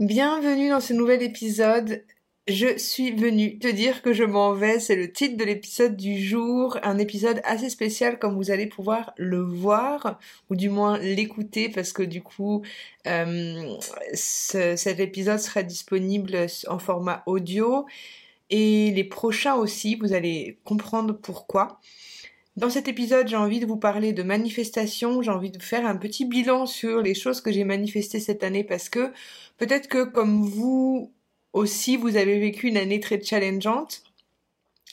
Bienvenue dans ce nouvel épisode. Je suis venue te dire que je m'en vais, c'est le titre de l'épisode du jour, un épisode assez spécial comme vous allez pouvoir le voir, ou du moins l'écouter, parce que du coup, euh, cet épisode sera disponible en format audio, et les prochains aussi, vous allez comprendre pourquoi. Dans cet épisode, j'ai envie de vous parler de manifestation, j'ai envie de faire un petit bilan sur les choses que j'ai manifestées cette année parce que peut-être que comme vous aussi, vous avez vécu une année très challengeante.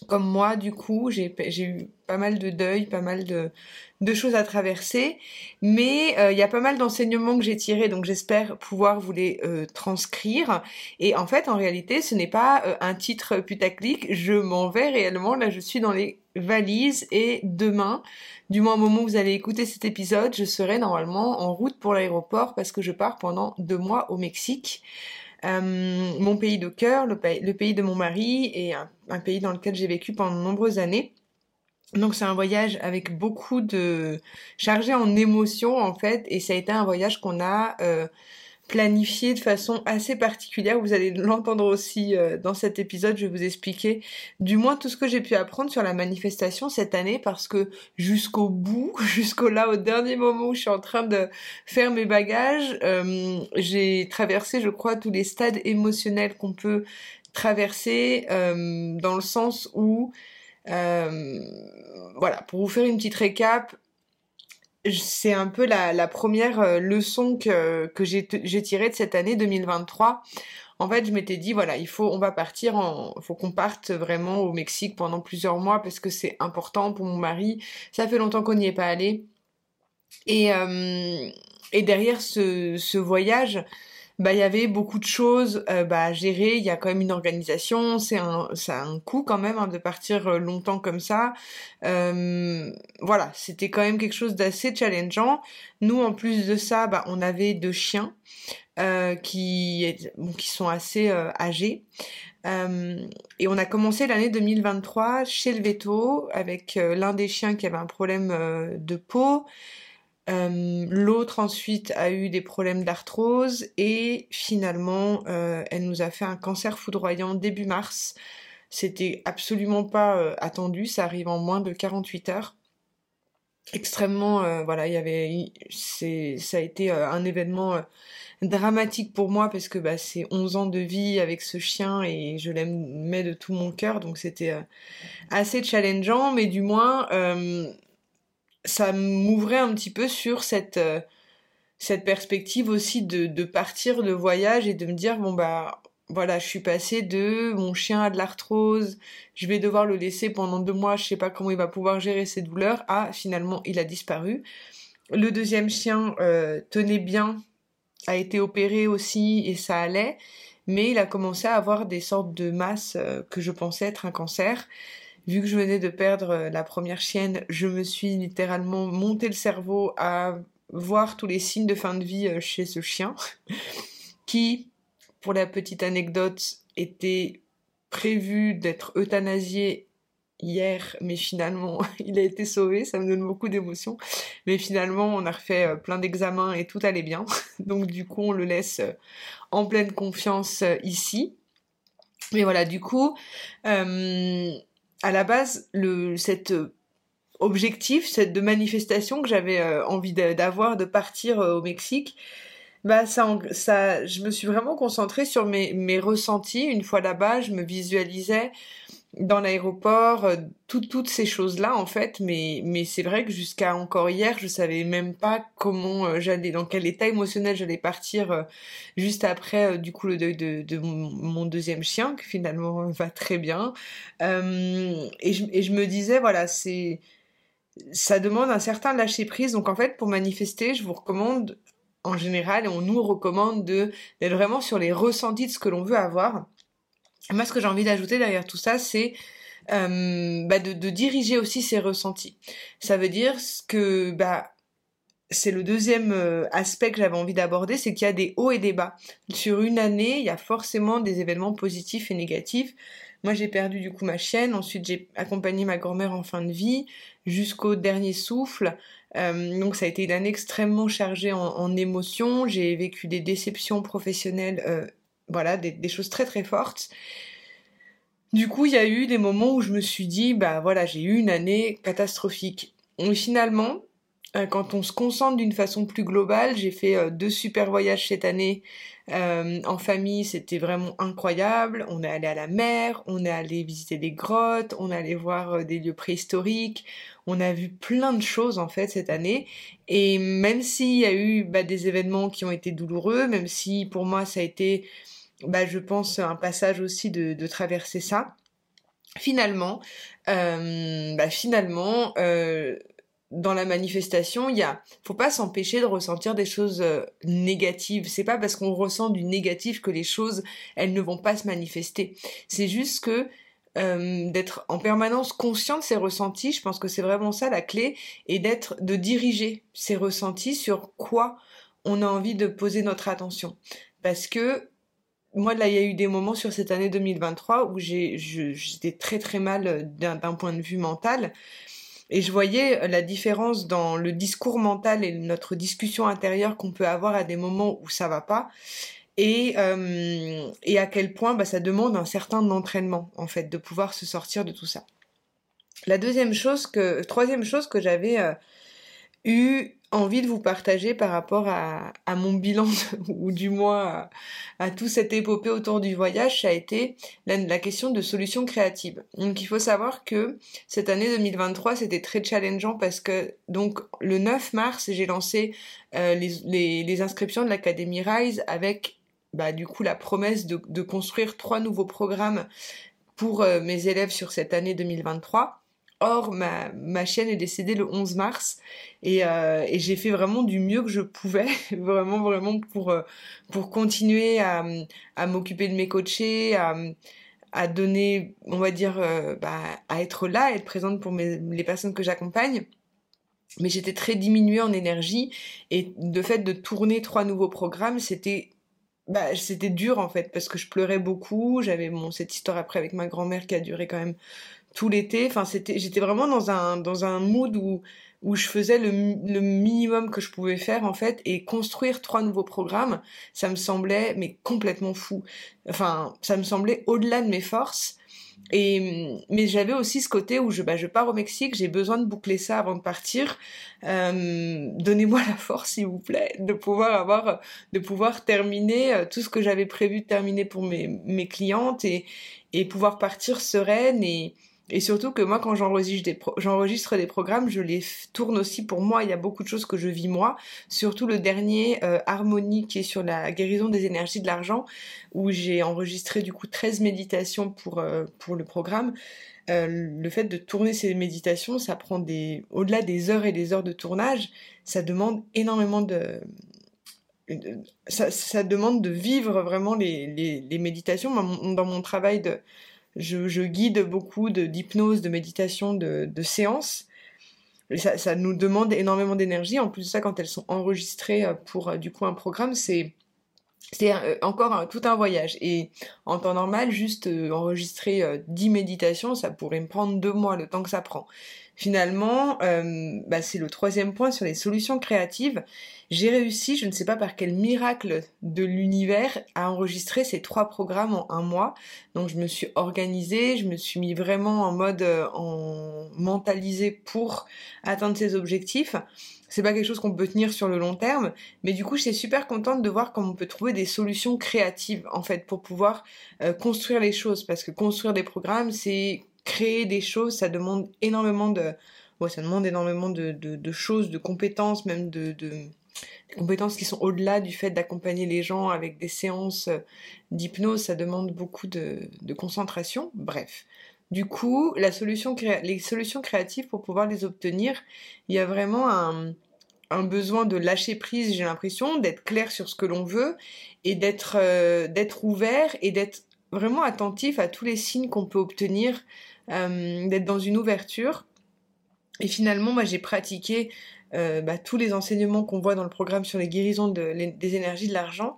Comme moi, du coup, j'ai eu pas mal de deuil, pas mal de, choses à traverser, mais euh, il y a pas mal d'enseignements que j'ai tirés, donc j'espère pouvoir vous les euh, transcrire. Et en fait, en réalité, ce n'est pas euh, un titre putaclic, je m'en vais réellement, là je suis dans les valises et demain, du moins au moment où vous allez écouter cet épisode, je serai normalement en route pour l'aéroport parce que je pars pendant deux mois au Mexique. Mon pays de cœur, le, pays de mon mari et un pays dans lequel j'ai vécu pendant de nombreuses années. Donc c'est un voyage avec beaucoup de chargé en émotions en fait et ça a été un voyage qu'on a euh, planifié de façon assez particulière. Vous allez l'entendre aussi euh, dans cet épisode, je vais vous expliquer du moins tout ce que j'ai pu apprendre sur la manifestation cette année parce que jusqu'au bout, jusqu'au là au dernier moment où je suis en train de faire mes bagages, euh, j'ai traversé je crois tous les stades émotionnels qu'on peut traverser dans le sens où euh, voilà, pour vous faire une petite récap, c'est un peu la, première euh, leçon que, j'ai tirée de cette année 2023. En fait, je m'étais dit, voilà, il faut, on va partir en, faut qu'on parte vraiment au Mexique pendant plusieurs mois parce que c'est important pour mon mari. Ça fait longtemps qu'on n'y est pas allé. Et, euh, derrière ce voyage, bah il y avait beaucoup de choses euh, bah, à gérer. Il y a quand même une organisation, c'est un ça a un coût quand même hein, de partir euh, longtemps comme ça. Euh, voilà, c'était quand même quelque chose d'assez challengeant. Nous en plus de ça, bah on avait deux chiens euh, qui bon, qui sont assez âgés. et on a commencé l'année 2023 chez le veto avec l'un des chiens qui avait un problème de peau. Euh, l'autre ensuite a eu des problèmes d'arthrose et finalement euh, elle nous a fait un cancer foudroyant début mars. C'était absolument pas euh, attendu, ça arrive en moins de 48 heures. Extrêmement, voilà, il y avait, c'est, ça a été un événement dramatique pour moi parce que bah, c'est 11 ans de vie avec ce chien et je l'aimais de tout mon cœur, donc c'était assez challengeant, mais du moins ça m'ouvrait un petit peu sur cette, euh, cette perspective aussi de, partir de voyage et de me dire, bon bah voilà, je suis passée de mon chien a de l'arthrose, je vais devoir le laisser pendant deux mois, je sais pas comment il va pouvoir gérer ses douleurs, à finalement il a disparu. Le deuxième chien euh, tenait bien, a été opéré aussi et ça allait, mais il a commencé à avoir des sortes de masses euh, que je pensais être un cancer vu que je venais de perdre euh, la première chienne, je me suis littéralement monté le cerveau à voir tous les signes de fin de vie euh, chez ce chien, qui, pour la petite anecdote, était prévu d'être euthanasié hier, mais finalement il a été sauvé, ça me donne beaucoup d'émotions. Mais finalement on a refait euh, plein d'examens et tout allait bien. Donc du coup on le laisse en pleine confiance ici. Mais voilà, du coup, à la base, cet euh, objectif, cette manifestation que j'avais euh, envie d'avoir, de partir euh, au Mexique, bah ça, ça, je me suis vraiment concentrée sur mes, mes ressentis. Une fois là-bas, je me visualisais dans l'aéroport, euh, toutes ces choses-là en fait, mais, c'est vrai que jusqu'à encore hier, je savais même pas comment euh, j'allais, dans quel état émotionnel j'allais partir euh, juste après du coup le deuil de, mon, deuxième chien, qui finalement va très bien. et, je, me disais, voilà, ça demande un certain lâcher prise. Donc en fait, pour manifester, je vous recommande en général, et on nous recommande de d'être vraiment sur les ressentis de ce que l'on veut avoir moi, ce que j'ai envie d'ajouter derrière tout ça, c'est euh, bah, de, diriger aussi ses ressentis. Ça veut dire que bah c'est le deuxième euh, aspect que j'avais envie d'aborder, c'est qu'il y a des hauts et des bas. Sur une année, il y a forcément des événements positifs et négatifs. Moi, j'ai perdu du coup ma chienne. Ensuite, j'ai accompagné ma grand-mère en fin de vie jusqu'au dernier souffle. Euh, donc, ça a été une année extrêmement chargée en, en émotions. J'ai vécu des déceptions professionnelles voilà, des, choses très très fortes. Du coup, il y a eu des moments où je me suis dit, bah voilà, j'ai eu une année catastrophique. Et finalement, euh, quand on se concentre d'une façon plus globale, j'ai fait euh, deux super voyages cette année euh, en famille, c'était vraiment incroyable. On est allé à la mer, on est allé visiter des grottes, on est allé voir des lieux préhistoriques, on a vu plein de choses en fait cette année. Et même s'il y a eu bah, des événements qui ont été douloureux, même si pour moi ça a été, bah, je pense, un passage aussi de, de traverser ça. Finalement, euh, bah, finalement, euh, dans la manifestation, il y a, faut pas s'empêcher de ressentir des choses euh, négatives. C'est pas parce qu'on ressent du négatif que les choses, elles ne vont pas se manifester. C'est juste que d'être en permanence conscient de ses ressentis, je pense que c'est vraiment ça la clé, et d'être, de diriger ses ressentis sur quoi on a envie de poser notre attention. Parce que moi, là, il y a eu des moments sur cette année 2023 où j'étais très très mal d'un point de vue mental. Et je voyais euh, la différence dans le discours mental et notre discussion intérieure qu'on peut avoir à des moments où ça va pas. Et, euh, et à quel point bah, ça demande un certain entraînement, en fait, de pouvoir se sortir de tout ça. La deuxième chose que, troisième chose que j'avais euh, eu envie de vous partager par rapport à, à mon bilan, ou du moins à, tout cette épopée autour du voyage, ça a été la, question de solutions créatives. Donc il faut savoir que cette année 2023, c'était très challengeant parce que donc le 9 mars, j'ai lancé euh, les, inscriptions de l'Académie Rise avec bah, du coup la promesse de, de construire trois nouveaux programmes pour euh, mes élèves sur cette année 2023. Or, ma, ma chienne est décédée le 11 mars et, euh, et j'ai fait vraiment du mieux que je pouvais, vraiment, vraiment pour, euh, continuer à, m'occuper de mes coachés, à, donner, on va dire, euh, bah, à être là, à être présente pour les personnes que j'accompagne. Mais j'étais très diminuée en énergie et de fait de tourner trois nouveaux programmes, c'était bah, c'était dur en fait parce que je pleurais beaucoup. J'avais cette histoire après avec ma grand-mère qui a duré quand même tout l'été. Enfin, c'était, j'étais vraiment dans un, dans un mood où, où je faisais le, le, minimum que je pouvais faire en fait et construire trois nouveaux programmes, ça me semblait mais complètement fou. Enfin, ça me semblait au-delà de mes forces. Et mais j'avais aussi ce côté où je bah, je pars au Mexique, j'ai besoin de boucler ça avant de partir. Euh, Donnez-moi la force, s'il vous plaît, de pouvoir avoir, de pouvoir terminer euh, tout ce que j'avais prévu de terminer pour mes mes clientes et et pouvoir partir sereine et et surtout que moi, quand j'enregistre des, programmes, je les tourne aussi pour moi. Il y a beaucoup de choses que je vis moi. Surtout le dernier, euh, Harmonie, qui est sur la guérison des énergies de l'argent, où j'ai enregistré du coup 13 méditations pour, euh, pour le programme. Euh, le fait de tourner ces méditations, ça prend des, au-delà des heures et des heures de tournage, ça demande énormément de, ça, ça demande de vivre vraiment les, les méditations. Dans mon travail de, je, guide beaucoup d'hypnose, de, méditation, de, de séances. ça, nous demande énormément d'énergie. En plus de ça, quand elles sont enregistrées euh, pour euh, du coup un programme, c'est c'est euh, encore tout un voyage. Et en temps normal, juste enregistrer 10 méditations, ça pourrait me prendre deux mois, le temps que ça prend. Finalement, euh, bah, c'est le troisième point sur les solutions créatives. J'ai réussi, je ne sais pas par quel miracle de l'univers, à enregistrer ces trois programmes en un mois. Donc je me suis organisée, je me suis mis vraiment en mode euh, en mentalisé pour atteindre ces objectifs. C'est pas quelque chose qu'on peut tenir sur le long terme, mais du coup, j'étais super contente de voir comment on peut trouver des solutions créatives en fait pour pouvoir euh, construire les choses parce que construire des programmes, c'est créer des choses, ça demande énormément de, ouais, ça demande énormément de, de, choses, de compétences, même de, de compétences qui sont au-delà du fait d'accompagner les gens avec des séances euh, d'hypnose, ça demande beaucoup de, de, concentration. Bref. Du coup, la solution les solutions créatives pour pouvoir les obtenir, il y a vraiment un, un besoin de lâcher prise, j'ai l'impression, d'être clair sur ce que l'on veut et d'être euh, d'être ouvert et d'être vraiment attentif à tous les signes qu'on peut obtenir euh, d'être dans une ouverture. Et finalement, moi, j'ai pratiqué euh, bah, tous les enseignements qu'on voit dans le programme sur les guérisons des énergies de l'argent.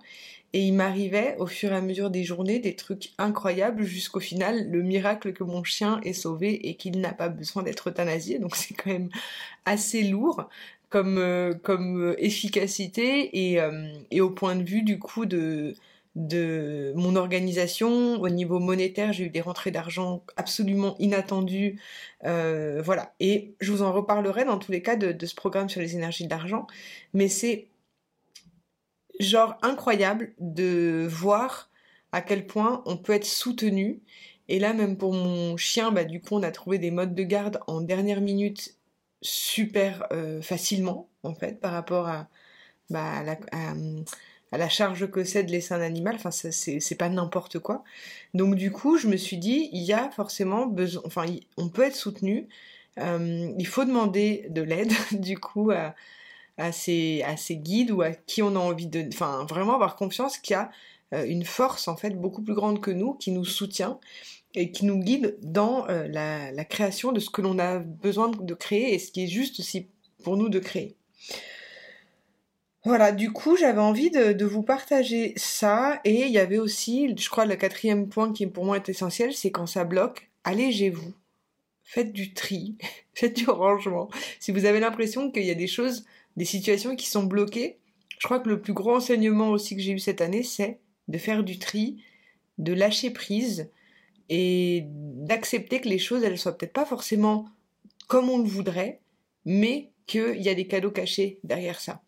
Et il m'arrivait au fur et à mesure des journées des trucs incroyables jusqu'au final le miracle que mon chien est sauvé et qu'il n'a pas besoin d'être euthanasié. Donc c'est quand même assez lourd comme, euh, comme efficacité et, et, au point de vue du coup de, de mon organisation. Au niveau monétaire, j'ai eu des rentrées d'argent absolument inattendues. Euh, voilà. Et je vous en reparlerai dans tous les cas de, ce programme sur les énergies de l'argent. Mais c'est genre incroyable de voir à quel point on peut être soutenu. Et là, même pour mon chien, bah, du coup, on a trouvé des modes de garde en dernière minute super euh, facilement, en fait, par rapport à, bah, la charge que c'est de laisser un animal, enfin c'est pas n'importe quoi. Donc du coup, je me suis dit, il y a forcément besoin, enfin on peut être soutenu, euh, il faut demander de l'aide du coup à, à, ces, à guides ou à qui on a envie de, enfin vraiment avoir confiance qu'il y a euh, une force en fait beaucoup plus grande que nous qui nous soutient et qui nous guide dans euh, la création de ce que l'on a besoin de créer et ce qui est juste aussi pour nous de créer. Voilà, du coup, j'avais envie de, vous partager ça. Et il y avait aussi, je crois, le quatrième point qui pour moi est essentiel, c'est quand ça bloque, allégez-vous. Faites du tri, faites du rangement. Si vous avez l'impression qu'il y a des choses, des situations qui sont bloquées, je crois que le plus gros enseignement aussi que j'ai eu cette année, c'est de faire du tri, de lâcher prise et d'accepter que les choses, elles soient peut-être pas forcément comme on le voudrait, mais qu'il y a des cadeaux cachés derrière ça.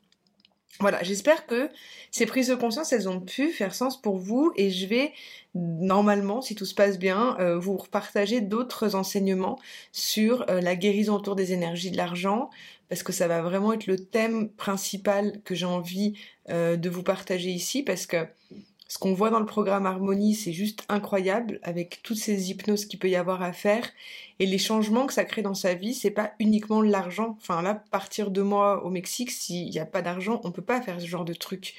Voilà, j'espère que ces prises de conscience, elles ont pu faire sens pour vous et je vais normalement, si tout se passe bien, euh, vous partager d'autres enseignements sur euh, la guérison autour des énergies de l'argent parce que ça va vraiment être le thème principal que j'ai envie euh, de vous partager ici parce que ce qu'on voit dans le programme Harmonie, c'est juste incroyable avec toutes ces hypnoses qu'il peut y avoir à faire et les changements que ça crée dans sa vie. C'est pas uniquement l'argent. Enfin là, partir de moi au Mexique, s'il n'y a pas d'argent, on peut pas faire ce genre de truc.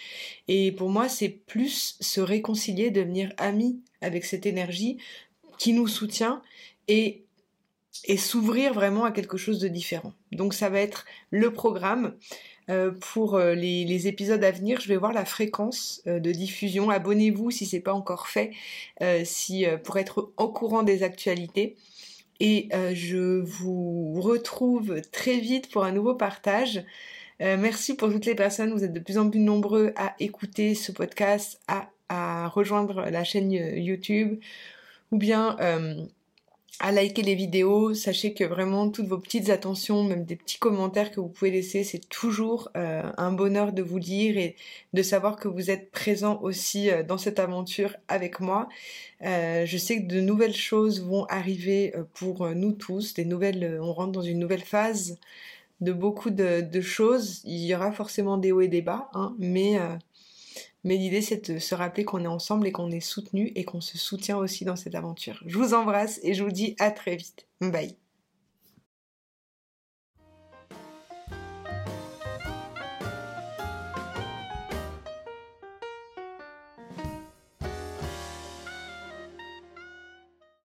Et pour moi, c'est plus se réconcilier, devenir ami avec cette énergie qui nous soutient et et s'ouvrir vraiment à quelque chose de différent. Donc ça va être le programme. Euh, pour euh, les, épisodes à venir, je vais voir la fréquence euh, de diffusion. Abonnez-vous si c'est pas encore fait, si pour être au courant des actualités. Et je vous retrouve très vite pour un nouveau partage. merci pour toutes les personnes. Vous êtes de plus en plus nombreux à écouter ce podcast, à, à rejoindre la chaîne YouTube, ou bien à liker les vidéos. Sachez que vraiment toutes vos petites attentions, même des petits commentaires que vous pouvez laisser, c'est toujours euh, un bonheur de vous lire et de savoir que vous êtes présent aussi euh, dans cette aventure avec moi. Euh, je sais que de nouvelles choses vont arriver pour nous tous, des nouvelles, on rentre dans une nouvelle phase de beaucoup de, choses. Il y aura forcément des hauts et des bas, hein, mais mais l'idée, c'est de se rappeler qu'on est ensemble et qu'on est soutenu et qu'on se soutient aussi dans cette aventure. Je vous embrasse et je vous dis à très vite. Bye.